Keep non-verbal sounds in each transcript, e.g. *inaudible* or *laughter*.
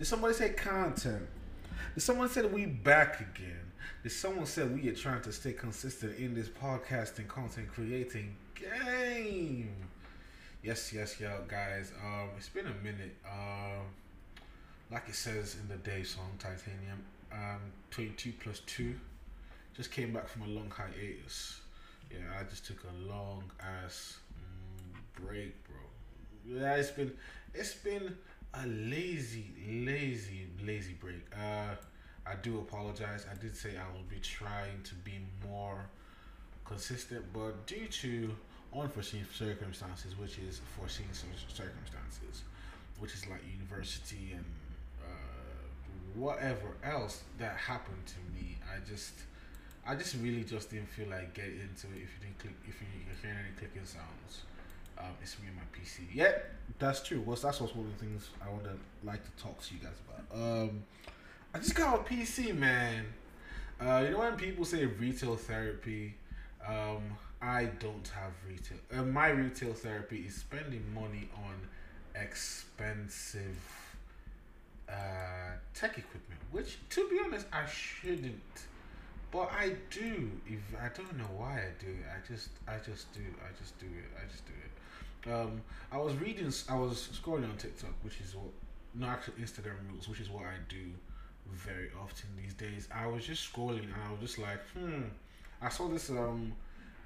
Did somebody say content? Did someone said we back again? Did someone said we are trying to stay consistent in this podcasting content creating game? Yes, yes, yeah, guys. Um, it's been a minute. Um, like it says in the day song, Titanium. Um, twenty-two plus two. Just came back from a long hiatus. Yeah, I just took a long ass mm, break, bro. Yeah, it's been it's been a lazy, lazy, lazy break. Uh, I do apologize. I did say I will be trying to be more consistent, but due to unforeseen circumstances, which is foreseen circumstances, which is like university and uh, whatever else that happened to me, I just, I just really just didn't feel like getting into it. If you didn't click, if you hear any clicking sounds, um, it's me and my PC. Yeah, that's true. Well, that's what's one of the things I would like to talk to you guys about. Um, I just got a PC, man. Uh, you know when people say retail therapy, um, I don't have retail. Uh, my retail therapy is spending money on expensive uh, tech equipment, which, to be honest, I shouldn't. But I do. If I don't know why I do it, I just, I just do. I just do it. I just do it. Um, I was reading. I was scrolling on TikTok, which is what, not actually Instagram reels, which is what I do very often these days. I was just scrolling and I was just like, hmm. I saw this um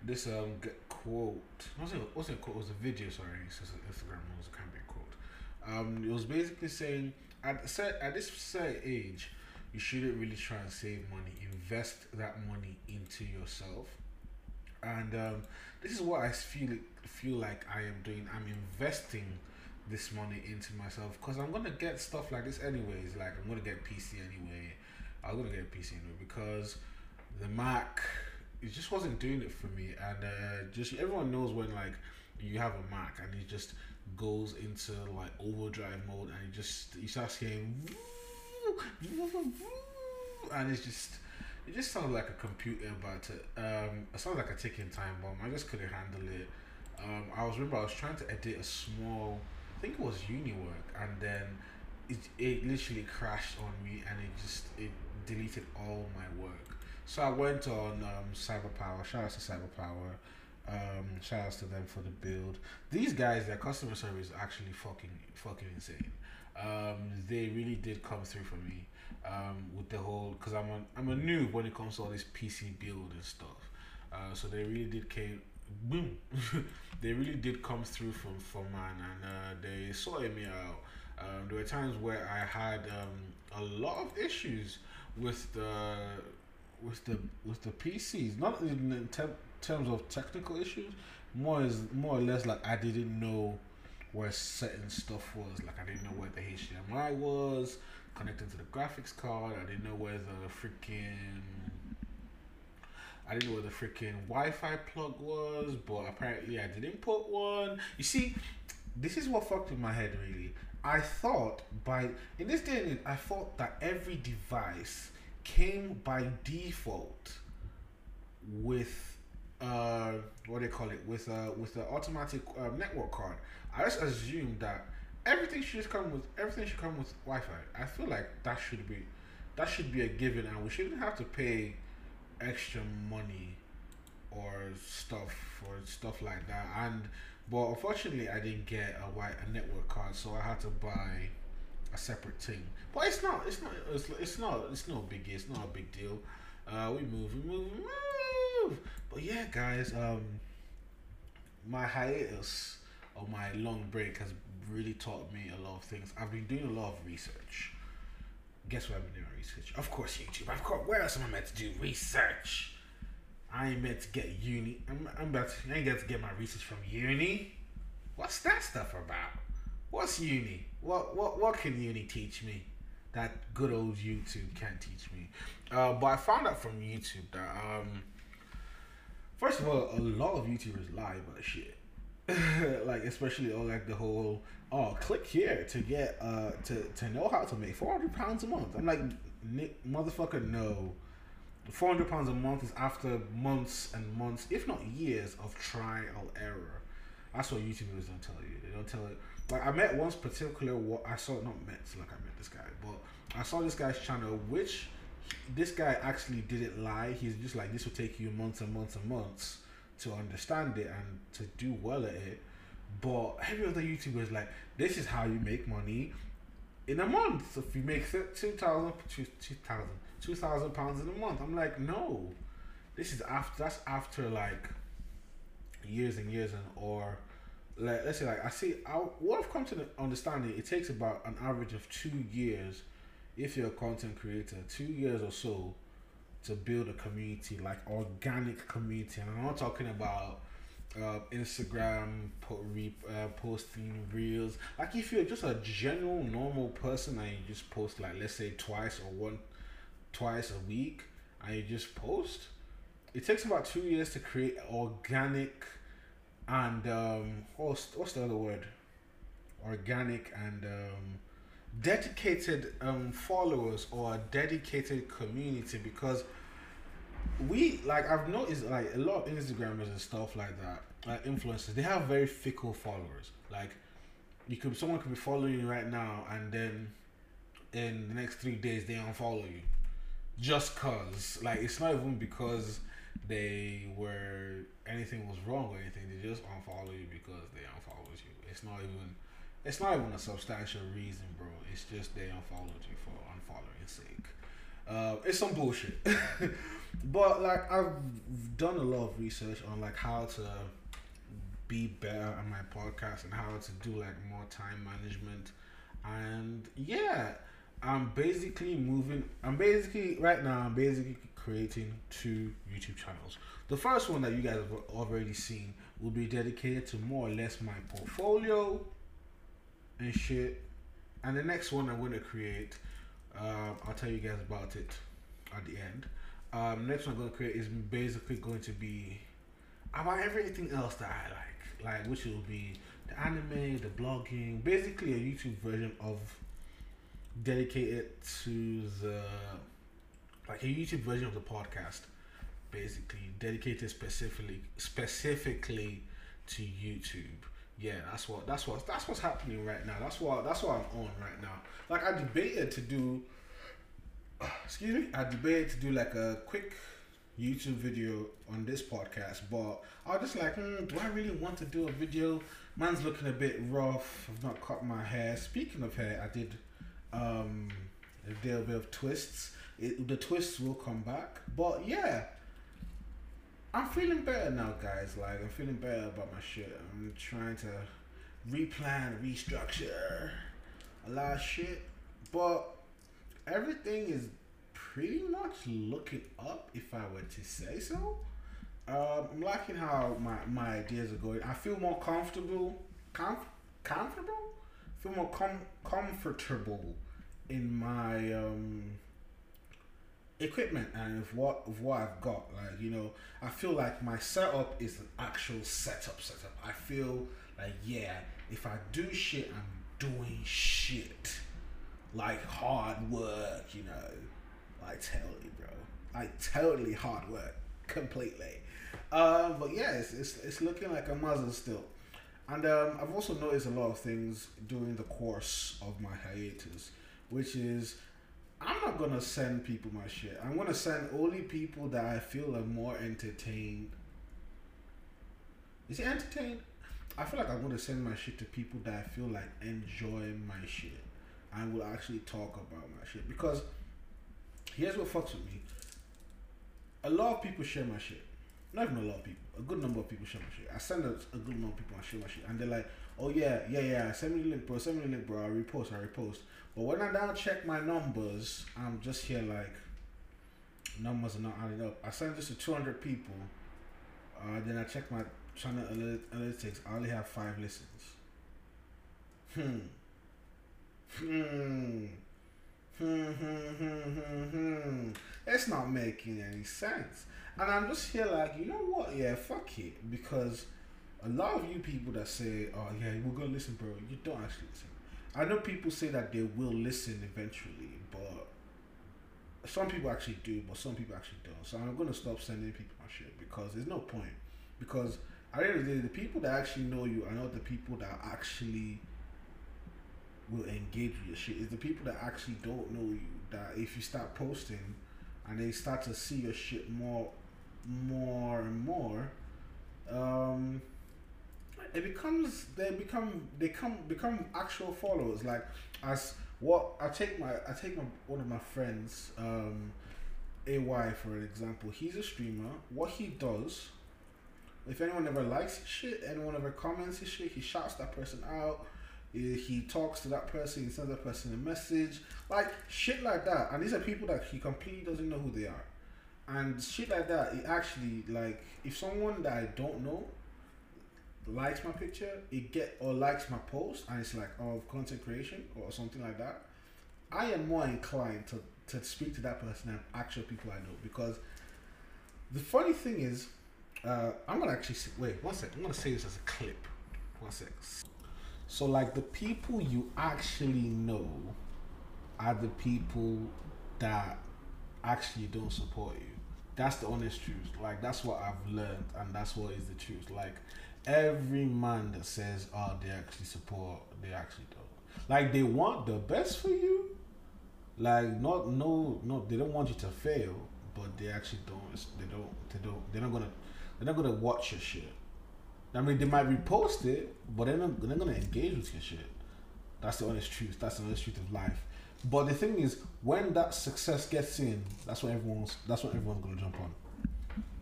this um quote. wasn't it wasn't a quote. It was a video. Sorry, it's just Instagram. reels. It can't be a quote. Um, it was basically saying at set at this certain age, you shouldn't really try and save money. Invest that money into yourself. And um, this is what I feel feel like I am doing. I'm investing this money into myself because I'm gonna get stuff like this anyways. Like I'm gonna get PC anyway. I'm gonna get PC anyway because the Mac it just wasn't doing it for me. And uh, just everyone knows when like you have a Mac and it just goes into like overdrive mode and it just you start hearing and it's just it just sounds like a computer about but um it sounds like a ticking time bomb i just couldn't handle it um i was remember i was trying to edit a small I think it was uni work, and then it, it literally crashed on me, and it just it deleted all my work. So I went on um, Cyberpower. Shout out to Cyberpower. Um, shout outs to them for the build. These guys, their customer service is actually fucking fucking insane. Um, they really did come through for me um, with the whole because I'm a I'm a noob when it comes to all this PC build and stuff. Uh, so they really did came boom, *laughs* they really did come through from for man, and uh, they sorted me out. Um, there were times where I had um, a lot of issues with the with the with the PCs, not in te- terms of technical issues, more is more or less like I didn't know where certain stuff was. Like I didn't know where the HDMI was connecting to the graphics card. I didn't know where the freaking I didn't know where the freaking Wi-Fi plug was, but apparently I didn't put one. You see, this is what fucked with my head really. I thought by in this day and age, I thought that every device came by default with uh what do they call it with uh with the automatic uh, network card. I just assumed that everything should just come with everything should come with Wi-Fi. I feel like that should be that should be a given, and we shouldn't have to pay extra money or stuff or stuff like that. And but unfortunately, I didn't get a white a network card, so I had to buy a separate thing. But it's not it's not it's, it's not it's no biggie. It's not a big deal. Uh, we move, we move, we move. But yeah, guys, um, my hiatus or my long break has really taught me a lot of things. I've been doing a lot of research guess what I've been doing research? Of course, YouTube. Of course, where else am I meant to do research? I ain't meant to get uni. I'm, I'm about to, I ain't got to get my research from uni. What's that stuff about? What's uni? What what what can uni teach me that good old YouTube can't teach me? Uh, but I found out from YouTube that um, first of all, a lot of YouTubers lie about shit. *laughs* like especially all like the whole oh click here to get uh to to know how to make 400 pounds a month. I'm like motherfucker no. 400 pounds a month is after months and months if not years of trial error. That's what youtubers don't tell you. They don't tell it. Like i met once particular what i saw not met like i met this guy but I saw this guy's channel, which this guy actually didn't lie. He's just like this will take you months and months and months to understand it and to do well at it. But every other YouTuber is like, this is how you make money in a month. So if you make 2,000, 2,000, 2,000 pounds in a month. I'm like, no, this is after, that's after like years and years and, or like, let's say like, I see, I, what I've come to understand it, it takes about an average of two years if you're a content creator, two years or so to build a community, like organic community. And I'm not talking about uh, Instagram re- uh, posting reels. Like if you're just a general normal person and you just post like let's say twice or one twice a week and you just post, it takes about two years to create organic and um what's what's the other word? Organic and um dedicated um followers or a dedicated community because we like I've noticed like a lot of Instagrammers and stuff like that, like influencers, they have very fickle followers. Like you could someone could be following you right now and then in the next three days they unfollow you. Just cause. Like it's not even because they were anything was wrong or anything, they just unfollow you because they unfollowed you. It's not even it's not even a substantial reason, bro. It's just they unfollowed you for unfollowing sake. Uh, it's some bullshit. *laughs* but like I've done a lot of research on like how to be better on my podcast and how to do like more time management. And yeah, I'm basically moving I'm basically right now I'm basically creating two YouTube channels. The first one that you guys have already seen will be dedicated to more or less my portfolio and shit. And the next one I'm to create um, I'll tell you guys about it at the end. Um, next one I'm gonna create is basically going to be about everything else that I like, like which will be the anime, the blogging, basically a YouTube version of dedicated to the like a YouTube version of the podcast, basically dedicated specifically specifically to YouTube. Yeah, that's what that's what that's what's happening right now. That's what that's what I'm on right now. Like I debated to do *sighs* excuse me, I debated to do like a quick YouTube video on this podcast, but I was just like, hmm, do I really want to do a video? Man's looking a bit rough. I've not cut my hair. Speaking of hair, I did um a little bit of twists. It, the twists will come back, but yeah, I'm feeling better now, guys. Like I'm feeling better about my shit. I'm trying to replan, restructure a lot of shit, but everything is pretty much looking up, if I were to say so. Um, I'm liking how my, my ideas are going. I feel more comfortable, comf- comfortable. I feel more com- comfortable in my um equipment and with what of what I've got. Like you know, I feel like my setup is an actual setup setup. I feel like yeah, if I do shit, I'm doing shit. Like hard work, you know. Like totally, bro. Like totally hard work, *laughs* completely. Uh, but yeah, it's, it's it's looking like a muzzle still. And um, I've also noticed a lot of things during the course of my hiatus, which is I'm not gonna send people my shit. I'm gonna send only people that I feel are more entertained. Is it entertained? I feel like I'm gonna send my shit to people that I feel like enjoy my shit and will actually talk about my shit. Because here's what fucks with me. A lot of people share my shit. Not even a lot of people. A good number of people share my shit. I send a, a good number of people and share my shit, and they're like, "Oh yeah, yeah, yeah. Send me the link, bro. Send me the link, bro. I repost. I repost." But when I now check my numbers, I'm just here like numbers are not adding up. I send this to 200 people. Uh, then I check my channel analytics. I only have five listens. Hmm. Hmm. Hmm, hmm, hmm, hmm, hmm. It's not making any sense. And I'm just here like, you know what? Yeah, fuck it. Because a lot of you people that say, oh, yeah, we're going to listen, bro, you don't actually listen. I know people say that they will listen eventually, but some people actually do, but some people actually don't. So I'm going to stop sending people my shit because there's no point. Because the day, the people that actually know you are not the people that actually will engage with your shit. It's the people that actually don't know you that if you start posting and they start to see your shit more, more and more, um, it becomes they become they come become actual followers. Like as what I take my I take my one of my friends, um, AY for an example. He's a streamer. What he does, if anyone ever likes his shit, anyone ever comments his shit, he shouts that person out. He, he talks to that person. He sends that person a message, like shit like that. And these are people that he completely doesn't know who they are, and shit like that. It actually like if someone that I don't know likes my picture, it get or likes my post, and it's like of content creation or something like that. I am more inclined to to speak to that person than actual people I know because the funny thing is, uh, I'm gonna actually say, wait one sec. I'm gonna say this as a clip. One sec. So like the people you actually know are the people that actually don't support you. That's the honest truth. Like that's what I've learned, and that's what is the truth. Like every man that says, "Oh, they actually support," they actually don't. Like they want the best for you. Like not no no, they don't want you to fail, but they actually don't. They don't. They don't. They're not gonna. They're not gonna watch your shit. I mean, they might repost it, but they're not. They're not gonna engage with your shit. That's the honest truth. That's the honest truth of life. But the thing is, when that success gets in, that's what everyone's. That's when everyone's gonna jump on.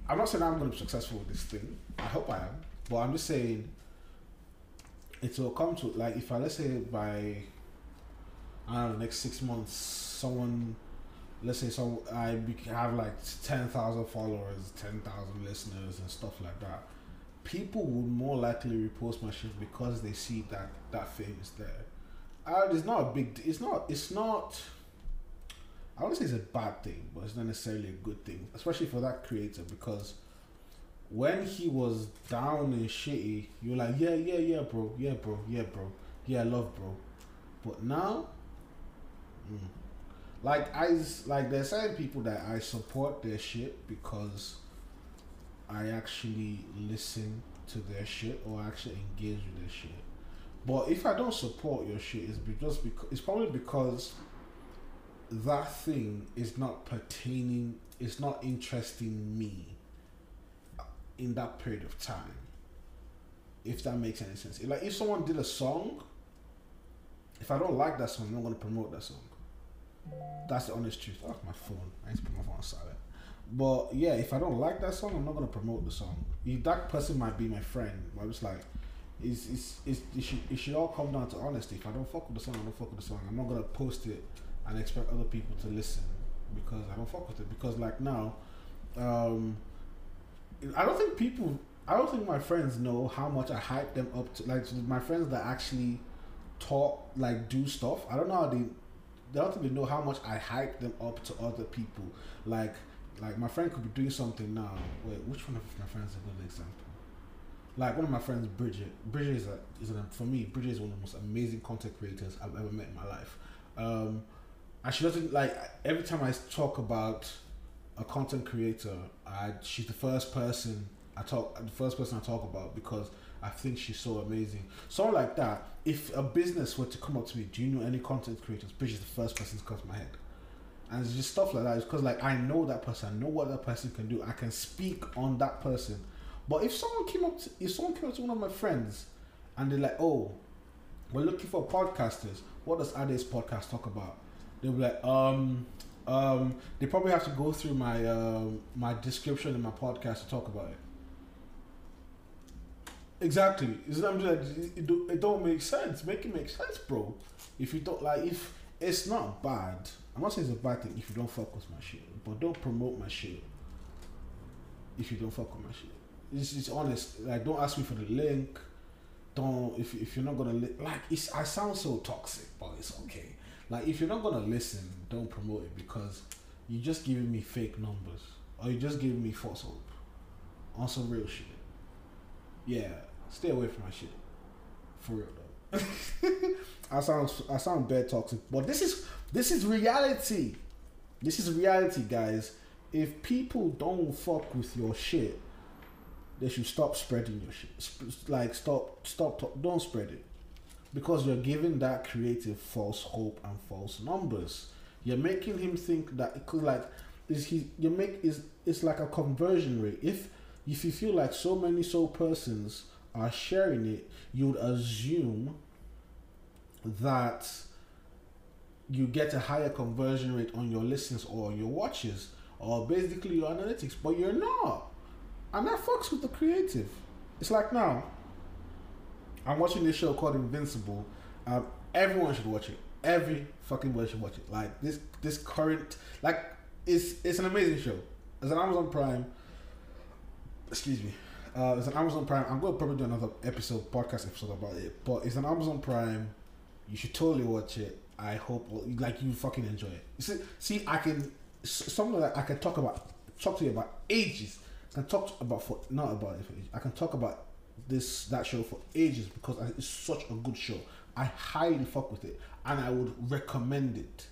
I'm not saying I'm gonna be successful with this thing. I hope I am. But I'm just saying, it will come to like if I let's say by I don't know next six months, someone, let's say some I have like ten thousand followers, ten thousand listeners, and stuff like that. People would more likely repost my shit because they see that that fame is there. It's not a big. It's not. It's not. I wouldn't say it's a bad thing, but it's not necessarily a good thing, especially for that creator because when he was down and shitty, you're like, yeah, yeah, yeah, bro, yeah, bro, yeah, bro, yeah, love, bro. But now, mm, like I like there's certain people that I support their shit because I actually listen to their shit or actually engage with their shit. But if I don't support your shit, it's because it's probably because that thing is not pertaining, it's not interesting me in that period of time. If that makes any sense. Like if someone did a song, if I don't like that song, I'm not gonna promote that song. That's the honest truth. Oh, my phone. I need to put my phone on silent. But yeah, if I don't like that song, I'm not gonna promote the song. That person might be my friend, but it's like, it's, it's, it's, it, should, it should all come down to honesty. If I don't fuck with the song, I don't fuck with the song. I'm not gonna post it and expect other people to listen because I don't fuck with it. Because like now, um, I don't think people. I don't think my friends know how much I hype them up to. Like my friends that actually talk, like do stuff. I don't know how they. They don't they know how much I hype them up to other people. Like, like my friend could be doing something now. Wait, which one of my friends is a good example? Like one of my friends, Bridget. Bridget is a, is for me. Bridget is one of the most amazing content creators I've ever met in my life. Um, and she doesn't like every time I talk about a content creator, I she's the first person I talk the first person I talk about because I think she's so amazing. Someone like that, if a business were to come up to me, do you know any content creators? Bridge is the first person to come to my head. And it's just stuff like that. It's because like I know that person, I know what that person can do. I can speak on that person. But if someone came up to if someone came up to one of my friends and they're like, Oh, we're looking for podcasters, what does Ade's podcast talk about? They'll be like, um, um, they probably have to go through my um, my description in my podcast to talk about it. Exactly. It's, I'm just, it, it don't make sense. Make it make sense, bro. If you don't like, if it's not bad, I'm not saying it's a bad thing if you don't fuck with my shit, but don't promote my shit. If you don't fuck with my shit, it's, it's honest. Like, don't ask me for the link. Don't if if you're not gonna li- like. It's I sound so toxic, but it's okay. Like if you're not gonna listen, don't promote it because you're just giving me fake numbers or you're just giving me false hope on some real shit. Yeah, stay away from my shit. For real though. *laughs* I sound I sound bad toxic, but this is this is reality. This is reality, guys. If people don't fuck with your shit, they should stop spreading your shit. Like stop stop don't spread it. because you're giving that creative false hope and false numbers. You're making him think that it could like is he you make is it's like a conversion rate. If if you feel like so many so persons are sharing it, you would assume that you get a higher conversion rate on your listens or your watches or basically your analytics, but you're not. And that fucks with the creative. It's like now, I'm watching this show called Invincible. Um, everyone should watch it. Every fucking one should watch it. Like this, this current, like it's it's an amazing show. It's an Amazon Prime. Excuse me. Uh, it's an Amazon Prime. I'm going to probably do another episode, podcast episode about it. But it's an Amazon Prime. You should totally watch it. I hope like you fucking enjoy it. See, see, I can something that I can talk about, talk to you about ages. I can talk about for not about it. I can talk about this that show for ages because it's such a good show. I highly fuck with it, and I would recommend it.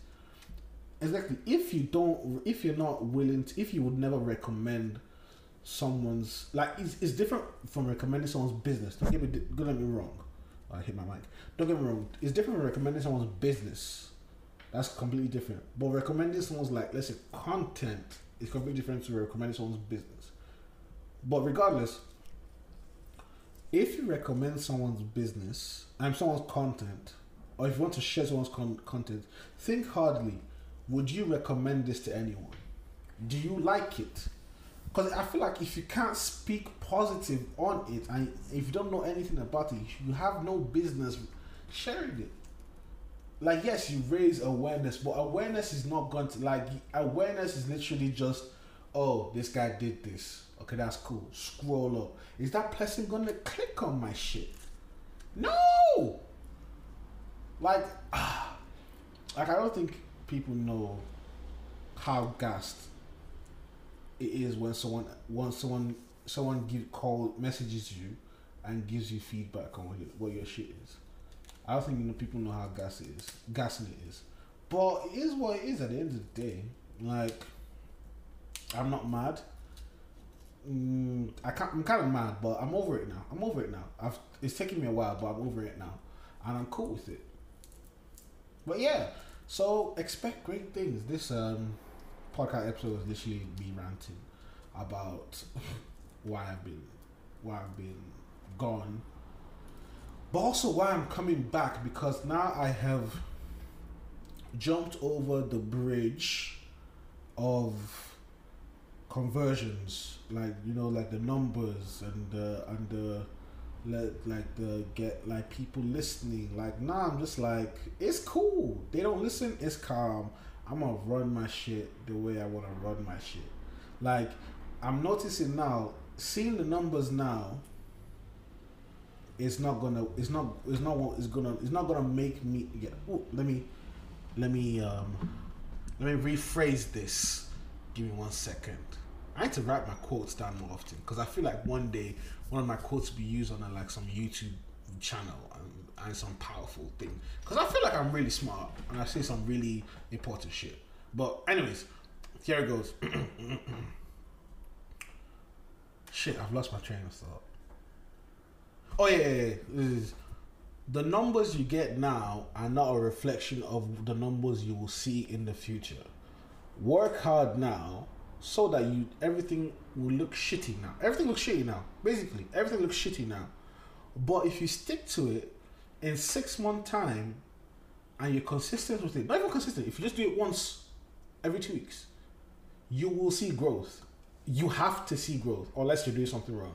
Exactly. If you don't, if you're not willing to, if you would never recommend someone's like, it's, it's different from recommending someone's business. Don't get me, don't get me wrong. Oh, I hit my mic. Don't get me wrong. It's different from recommending someone's business. That's completely different. But recommending someone's like, let's say, content is completely different to recommending someone's business. But regardless, if you recommend someone's business and someone's content, or if you want to share someone's con- content, think hardly. Would you recommend this to anyone? Do you like it? Because I feel like if you can't speak positive on it and if you don't know anything about it, you have no business sharing it. Like, yes, you raise awareness, but awareness is not going to, like, awareness is literally just, oh, this guy did this. Okay, that's cool. Scroll up. Is that person to click on my shit? No! Like, ah, like, I don't think people know how gassed it is when someone when someone someone give call messages you and gives you feedback on what your, what your shit is. I don't think you know, people know how gas it is, gassing it is, but it is what it is. At the end of the day, like I'm not mad. Mm, I can't, I'm kind of mad, but I'm over it now. I'm over it now. I've it's taking me a while, but I'm over it now, and I'm cool with it. But yeah, so expect great things. This um podcast episode is literally me ranting about *laughs* why I've been why I've been gone. But also why I'm coming back because now I have jumped over the bridge of conversions like you know like the numbers and the and the let like the get like people listening like nah i'm just like it's cool they don't listen it's calm I'm gonna run my shit the way I wanna run my shit. Like I'm noticing now, seeing the numbers now. It's not gonna. It's not. It's not. It's gonna. It's not gonna make me. Yeah. Ooh, let me. Let me. Um. Let me rephrase this. Give me one second. I need to write my quotes down more often because I feel like one day one of my quotes will be used on a, like some YouTube channel and, and some powerful thing. Because I feel like I'm really smart and I say some really important shit. But anyways, here it goes. *coughs* shit, I've lost my train of thought. Oh yeah, yeah, yeah. the numbers you get now are not a reflection of the numbers you will see in the future. Work hard now so that you everything will look shitty now. Everything looks shitty now. Basically, everything looks shitty now. But if you stick to it in six month time and you're consistent with it, not even consistent, if you just do it once every two weeks, you will see growth. You have to see growth unless you're doing something wrong.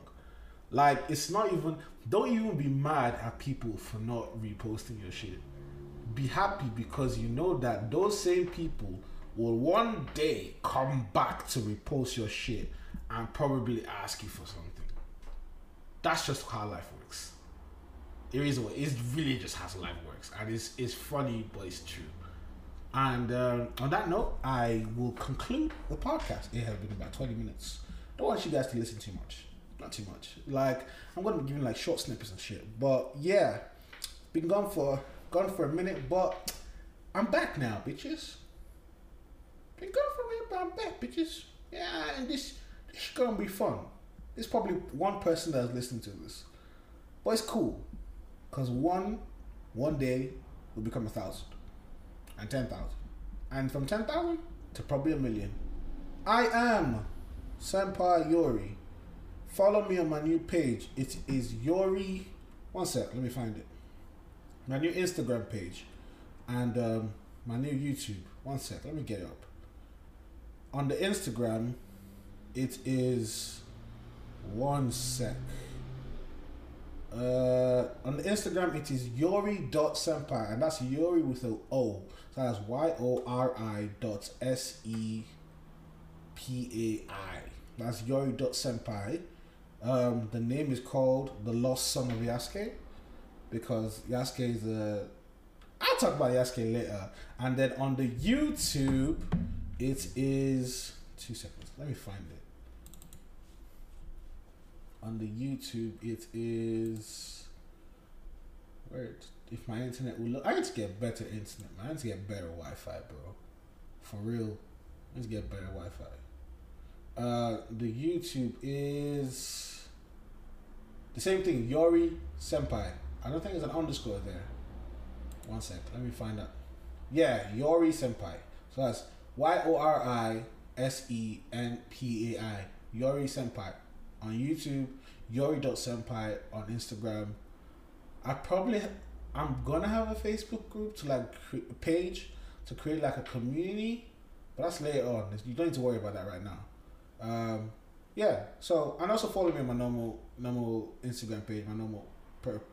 Like it's not even don't even be mad at people for not reposting your shit. Be happy because you know that those same people will one day come back to repost your shit and probably ask you for something. That's just how life works. It is what it really just how life works, and it's it's funny, but it's true. And um, on that note, I will conclude the podcast. It has been about twenty minutes. Don't want you guys to listen too much, not too much. Like I'm gonna be giving like short snippets and shit. But yeah, been gone for gone for a minute, but I'm back now, bitches. Been gone for a but I'm back, bitches. Yeah, and this this is gonna be fun. There's probably one person that's listening to this. But it's cool. Because one, one day will become a thousand and ten thousand. And from ten thousand to probably a million. I am Senpai Yori. Follow me on my new page. It is Yori. One sec, let me find it. My new Instagram page and um, my new YouTube. One sec, let me get it up. On the Instagram, it is one sec. Uh, on the Instagram, it is yori.senpai, and that's Yori with a O. So that's Y O R I dot S E P A I. That's yori.senpai. Um, the name is called The Lost Son of Yasuke because Yasuke is a. I'll talk about Yasuke later. And then on the YouTube, it is. Two seconds. Let me find it on the YouTube it is where if my internet will look I need to get better internet man. I need to get better Wi-Fi bro for real let's get better Wi-Fi uh the YouTube is the same thing Yori Senpai I don't think there's an underscore there one sec let me find out yeah Yori Senpai so that's Y-O-R-I S-E-N-P-A-I Yori Senpai on YouTube, Yori.senpai on Instagram. I probably I'm gonna have a Facebook group to like cre- page to create like a community, but that's later on. You don't need to worry about that right now. Um, yeah. So and also follow me on my normal normal Instagram page, my normal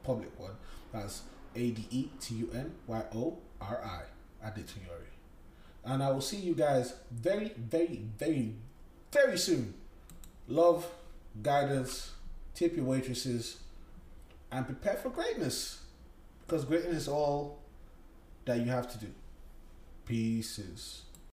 public one. That's A D E T U N Y O R I. Yori. And I will see you guys very, very, very, very soon. Love guidance, tip your waitresses, and prepare for greatness. Because greatness is all that you have to do. Pieces.